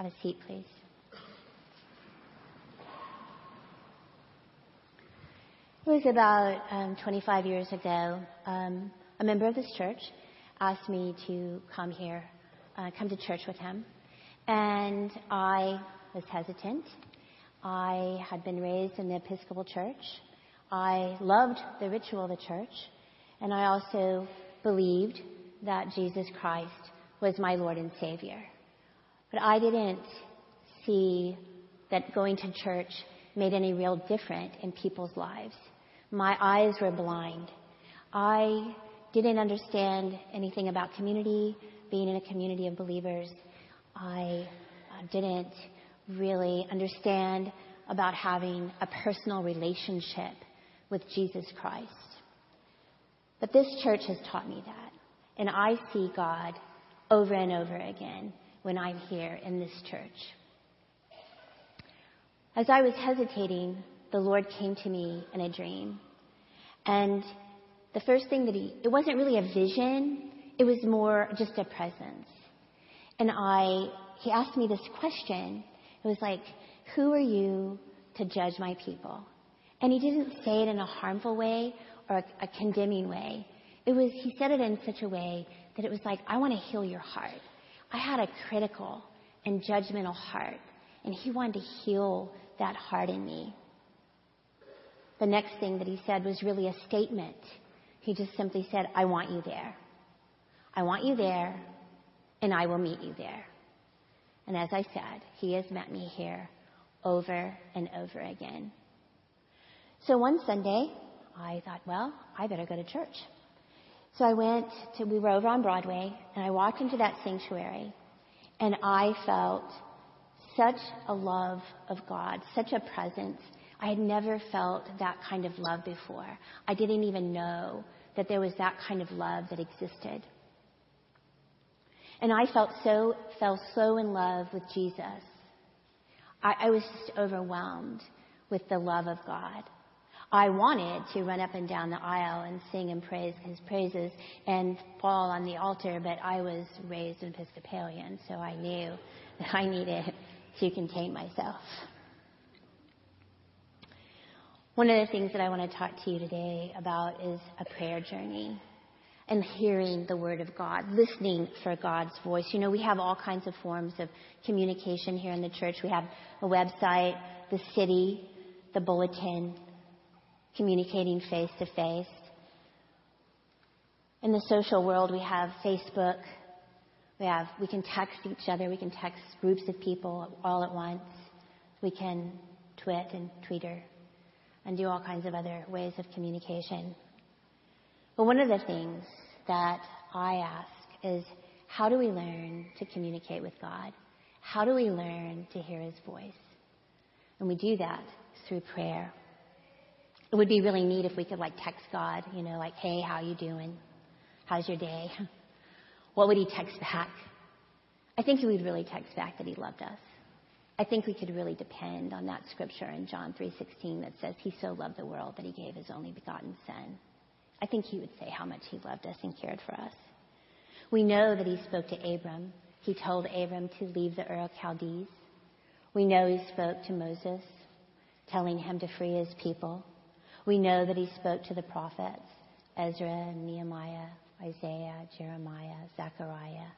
Have a seat, please. It was about um, 25 years ago. Um, a member of this church asked me to come here, uh, come to church with him. And I was hesitant. I had been raised in the Episcopal Church. I loved the ritual of the church. And I also believed that Jesus Christ was my Lord and Savior. But I didn't see that going to church made any real difference in people's lives. My eyes were blind. I didn't understand anything about community, being in a community of believers. I uh, didn't really understand about having a personal relationship with Jesus Christ. But this church has taught me that. And I see God over and over again when I'm here in this church. As I was hesitating, the Lord came to me in a dream. And the first thing that he, it wasn't really a vision, it was more just a presence. And I, he asked me this question. It was like, who are you to judge my people? And he didn't say it in a harmful way or a, a condemning way. It was, he said it in such a way that it was like, I want to heal your heart. I had a critical and judgmental heart, and he wanted to heal that heart in me. The next thing that he said was really a statement. He just simply said, I want you there. I want you there, and I will meet you there. And as I said, he has met me here over and over again. So one Sunday, I thought, well, I better go to church. So I went to, we were over on Broadway, and I walked into that sanctuary, and I felt such a love of God, such a presence. I had never felt that kind of love before. I didn't even know that there was that kind of love that existed. And I felt so, fell so in love with Jesus. I, I was just overwhelmed with the love of God. I wanted to run up and down the aisle and sing and praise his praises and fall on the altar, but I was raised an Episcopalian, so I knew that I needed to contain myself. One of the things that I want to talk to you today about is a prayer journey and hearing the Word of God, listening for God's voice. You know, we have all kinds of forms of communication here in the church. We have a website, the city, the bulletin, communicating face to face. In the social world, we have Facebook. We have, we can text each other. We can text groups of people all at once. We can twit and tweeter and do all kinds of other ways of communication. But one of the things that I ask is, how do we learn to communicate with God? How do we learn to hear His voice? And we do that through prayer. It would be really neat if we could like text God, you know, like, hey, how you doing? How's your day? What would he text back? I think he would really text back that he loved us. I think we could really depend on that scripture in John 3:16 that says he so loved the world that he gave his only begotten son. I think he would say how much he loved us and cared for us. We know that he spoke to Abram. He told Abram to leave the Ur of Chaldees. We know he spoke to Moses, telling him to free his people. We know that he spoke to the prophets Ezra, Nehemiah, Isaiah, Jeremiah, Zechariah.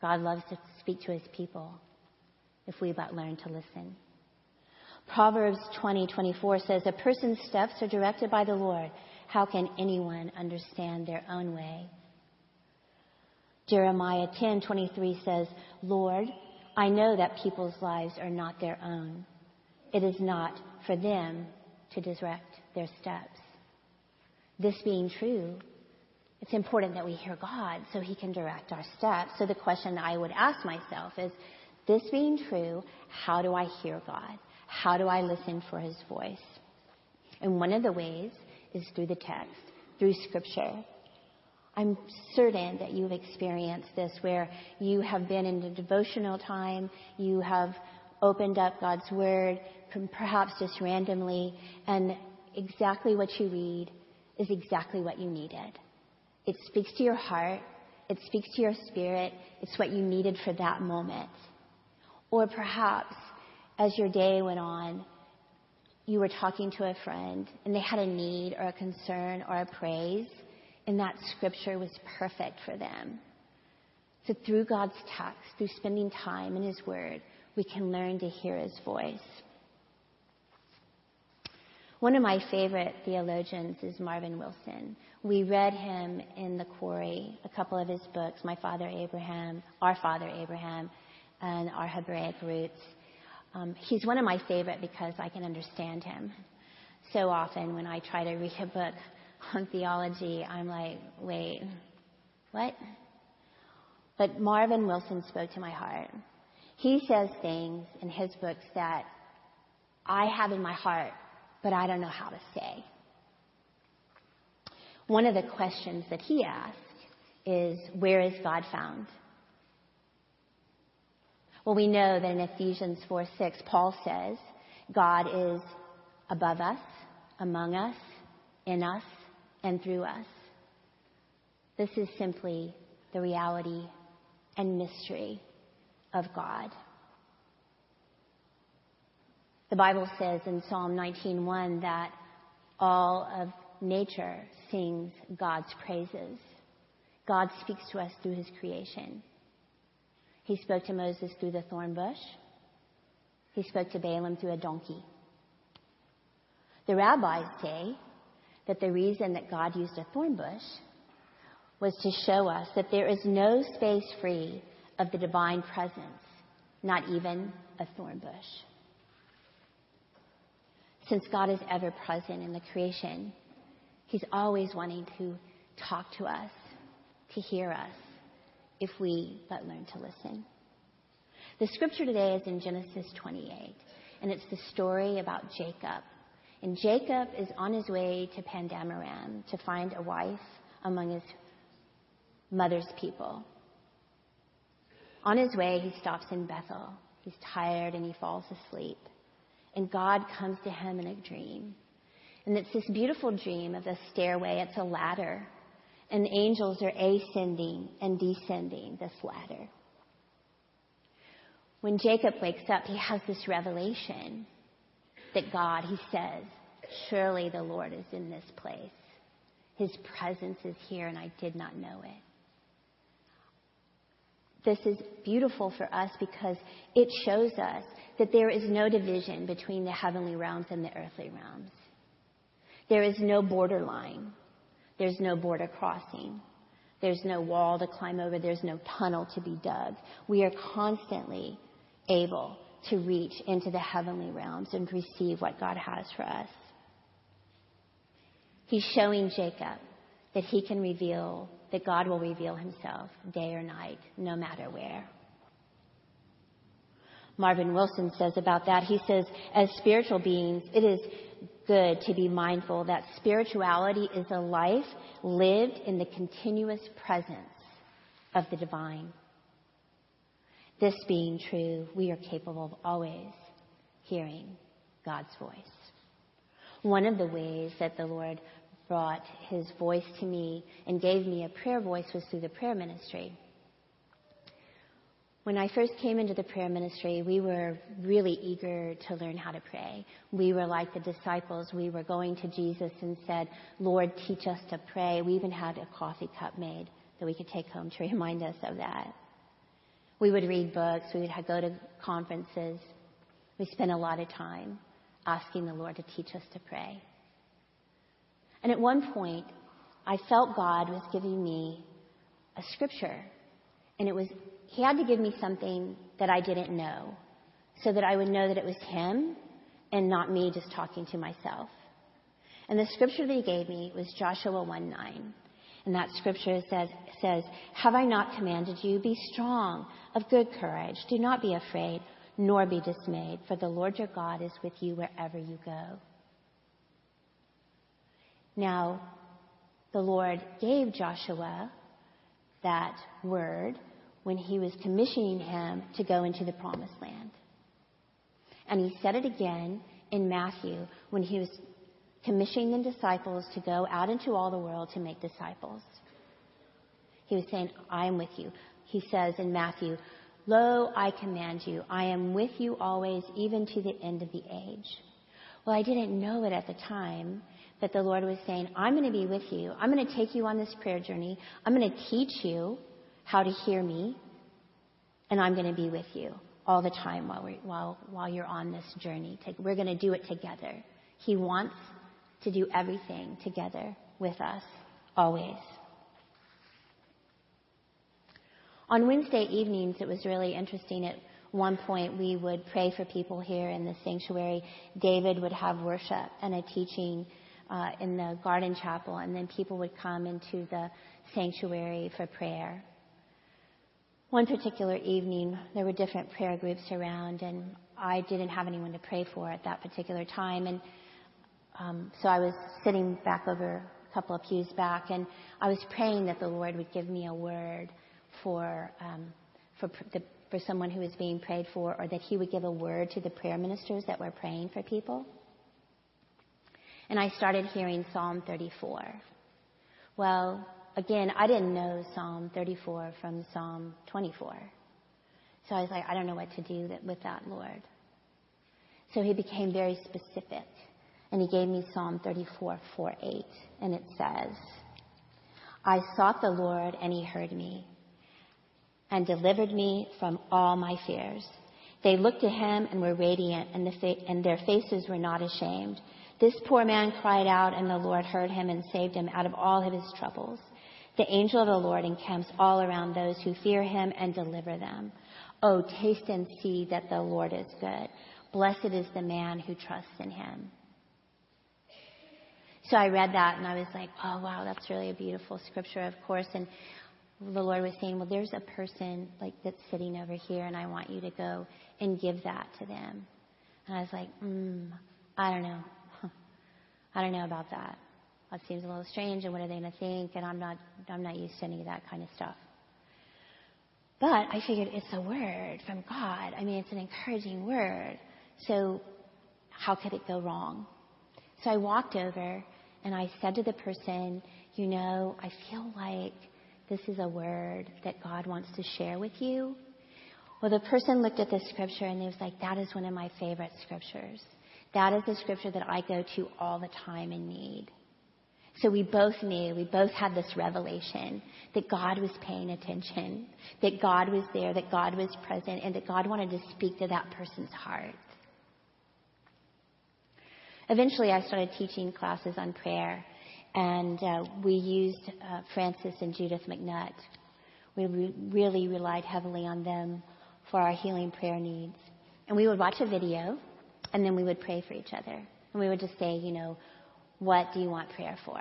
God loves to speak to his people if we but learn to listen. Proverbs 20:24 says, "A person's steps are directed by the Lord. How can anyone understand their own way?" Jeremiah 10:23 says, "Lord, I know that people's lives are not their own. It is not for them to direct their steps. This being true, it's important that we hear God so He can direct our steps. So the question I would ask myself is, this being true, how do I hear God? How do I listen for His voice? And one of the ways is through the text, through Scripture. I'm certain that you've experienced this where you have been in a devotional time, you have opened up God's Word, perhaps just randomly, and exactly what you read is exactly what you needed. It speaks to your heart, it speaks to your spirit, it's what you needed for that moment. Or perhaps as your day went on, you were talking to a friend and they had a need or a concern or a praise, and that scripture was perfect for them. So through God's text, through spending time in His Word, we can learn to hear His voice. One of my favorite theologians is Marvin Wilson. We read him in the quarry, a couple of his books, My Father Abraham, Our Father Abraham, and Our Hebraic Roots. Um, he's one of my favorite because I can understand him. So often when I try to read a book on theology, I'm like, wait, what? But Marvin Wilson spoke to my heart. He says things in his books that I have in my heart, but I don't know how to say. One of the questions that he asked is, where is God found? Well, we know that in Ephesians 4 6, Paul says, God is above us, among us, in us, and through us. This is simply the reality and mystery of God. The Bible says in Psalm 19:1 that all of nature sings God's praises. God speaks to us through his creation. He spoke to Moses through the thorn bush. He spoke to Balaam through a donkey. The rabbis say that the reason that God used a thorn bush was to show us that there is no space free of the divine presence, not even a thorn bush. Since God is ever present in the creation, He's always wanting to talk to us, to hear us, if we but learn to listen. The scripture today is in Genesis 28, and it's the story about Jacob. And Jacob is on his way to Paddan-aram to find a wife among his mother's people. On his way, he stops in Bethel. He's tired and he falls asleep. And God comes to him in a dream. And it's this beautiful dream of a stairway. It's a ladder and angels are ascending and descending this ladder. When Jacob wakes up, he has this revelation that God, he says, surely the Lord is in this place. His presence is here and I did not know it. This is beautiful for us because it shows us that there is no division between the heavenly realms and the earthly realms. There is no borderline. There's no border crossing. There's no wall to climb over. There's no tunnel to be dug. We are constantly able to reach into the heavenly realms and receive what God has for us. He's showing Jacob that he can reveal, that God will reveal himself day or night, no matter where. Marvin Wilson says about that, he says, as spiritual beings, it is good to be mindful that spirituality is a life lived in the continuous presence of the divine. This being true, we are capable of always hearing God's voice. One of the ways that the Lord brought his voice to me and gave me a prayer voice was through the prayer ministry. When I first came into the prayer ministry, we were really eager to learn how to pray. We were like the disciples. We were going to Jesus and said, Lord, teach us to pray. We even had a coffee cup made that we could take home to remind us of that. We would read books. We would go to conferences. We spent a lot of time asking the Lord to teach us to pray. And at one point, I felt God was giving me a scripture. And it was he had to give me something that I didn't know so that I would know that it was Him and not me just talking to myself. And the scripture that He gave me was Joshua 1 9. And that scripture says, says, Have I not commanded you? Be strong, of good courage. Do not be afraid, nor be dismayed, for the Lord your God is with you wherever you go. Now, the Lord gave Joshua that word when he was commissioning him to go into the promised land. And he said it again in Matthew when he was commissioning the disciples to go out into all the world to make disciples. He was saying, I am with you. He says in Matthew, Lo, I command you, I am with you always, even to the end of the age. Well, I didn't know it at the time, but the Lord was saying, I'm going to be with you. I'm going to take you on this prayer journey. I'm going to teach you how to hear me, and I'm going to be with you all the time while, we while, while you're on this journey. We're going to do it together. He wants to do everything together with us, always. On Wednesday evenings, it was really interesting. At one point, we would pray for people here in the sanctuary. David would have worship and a teaching in the garden chapel, and then people would come into the sanctuary for prayer. One particular evening, there were different prayer groups around, and I didn't have anyone to pray for at that particular time. And um, so I was sitting back over a couple of pews back, and I was praying that the Lord would give me a word for um, for the, for someone who was being prayed for, or that He would give a word to the prayer ministers that were praying for people. And I started hearing Psalm 34. Well, again, I didn't know Psalm 34 from Psalm 24. So I was like, I don't know what to do with that, Lord. So he became very specific. And he gave me Psalm 34, 4, 8. And it says, I sought the Lord and he heard me and delivered me from all my fears. They looked to him and were radiant and, the fa- and their faces were not ashamed. This poor man cried out and the Lord heard him and saved him out of all of his troubles. The angel of the Lord encamps all around those who fear him and deliver them. Oh, taste and see that the Lord is good. Blessed is the man who trusts in him. So I read that and I was like, oh wow, that's really a beautiful scripture, of course. And the Lord was saying, well, there's a person like that's sitting over here and I want you to go and give that to them. And I was like, mm, I don't know. I don't know about that. That seems a little strange, and what are they going to think? And I'm not, I'm not used to any of that kind of stuff. But I figured it's a word from God. I mean, it's an encouraging word. So how could it go wrong? So I walked over and I said to the person, you know, I feel like this is a word that God wants to share with you. Well, the person looked at the scripture and they was like, that is one of my favorite scriptures. That is the scripture that I go to all the time in need. So we both knew, we both had this revelation that God was paying attention, that God was there, that God was present, and that God wanted to speak to that person's heart. Eventually, I started teaching classes on prayer, and uh, we used uh, Francis and Judith MacNutt. We re- really relied heavily on them for our healing prayer needs. And we would watch a video, and then we would pray for each other. And we would just say, you know, what do you want prayer for?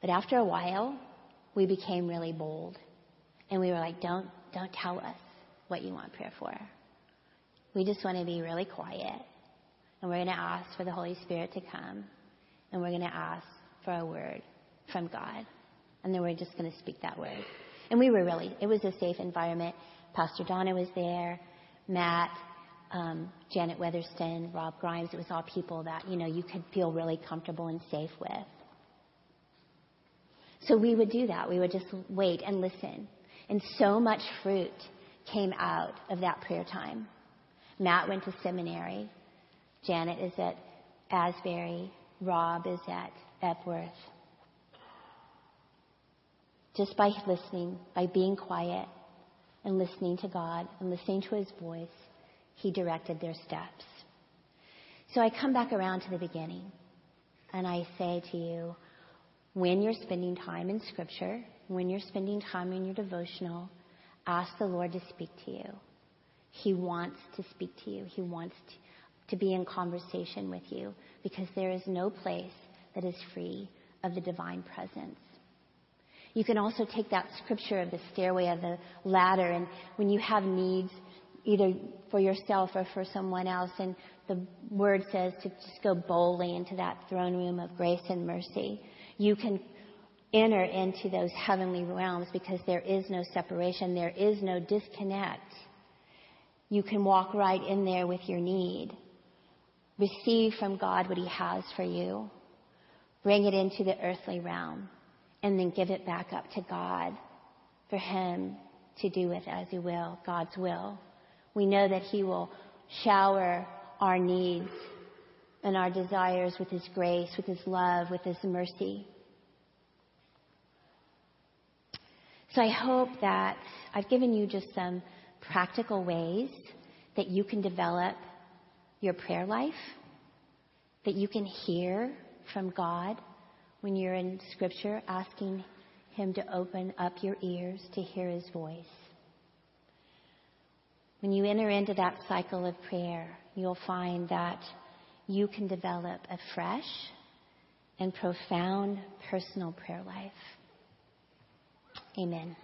But after a while, we became really bold. And we were like, don't, don't tell us what you want prayer for. We just want to be really quiet. And we're going to ask for the Holy Spirit to come. And we're going to ask for a word from God. And then we're just going to speak that word. And we were really, it was a safe environment. Pastor Donna was there, Matt, um, Janet Weatherston, Rob Grimes. It was all people that, you know, you could feel really comfortable and safe with. So we would do that. We would just wait and listen. And so much fruit came out of that prayer time. Matt went to seminary. Janet is at Asbury. Rob is at Epworth. Just by listening, by being quiet and listening to God and listening to His voice, he directed their steps. So I come back around to the beginning and I say to you, when you're spending time in Scripture, when you're spending time in your devotional, ask the Lord to speak to you. He wants to speak to you. He wants to, to be in conversation with you because there is no place that is free of the divine presence. You can also take that scripture of the stairway of the ladder, and when you have needs, either for yourself or for someone else. And the word says to just go boldly into that throne room of grace and mercy. You can enter into those heavenly realms because there is no separation, there is no disconnect. You can walk right in there with your need. Receive from God what He has for you. Bring it into the earthly realm and then give it back up to God for Him to do with as He will, God's will. We know that He will shower our needs and our desires with His grace, with His love, with His mercy. So I hope that I've given you just some practical ways that you can develop your prayer life, that you can hear from God when you're in Scripture, asking Him to open up your ears to hear His voice. When you enter into that cycle of prayer, you'll find that you can develop a fresh and profound personal prayer life. Amen.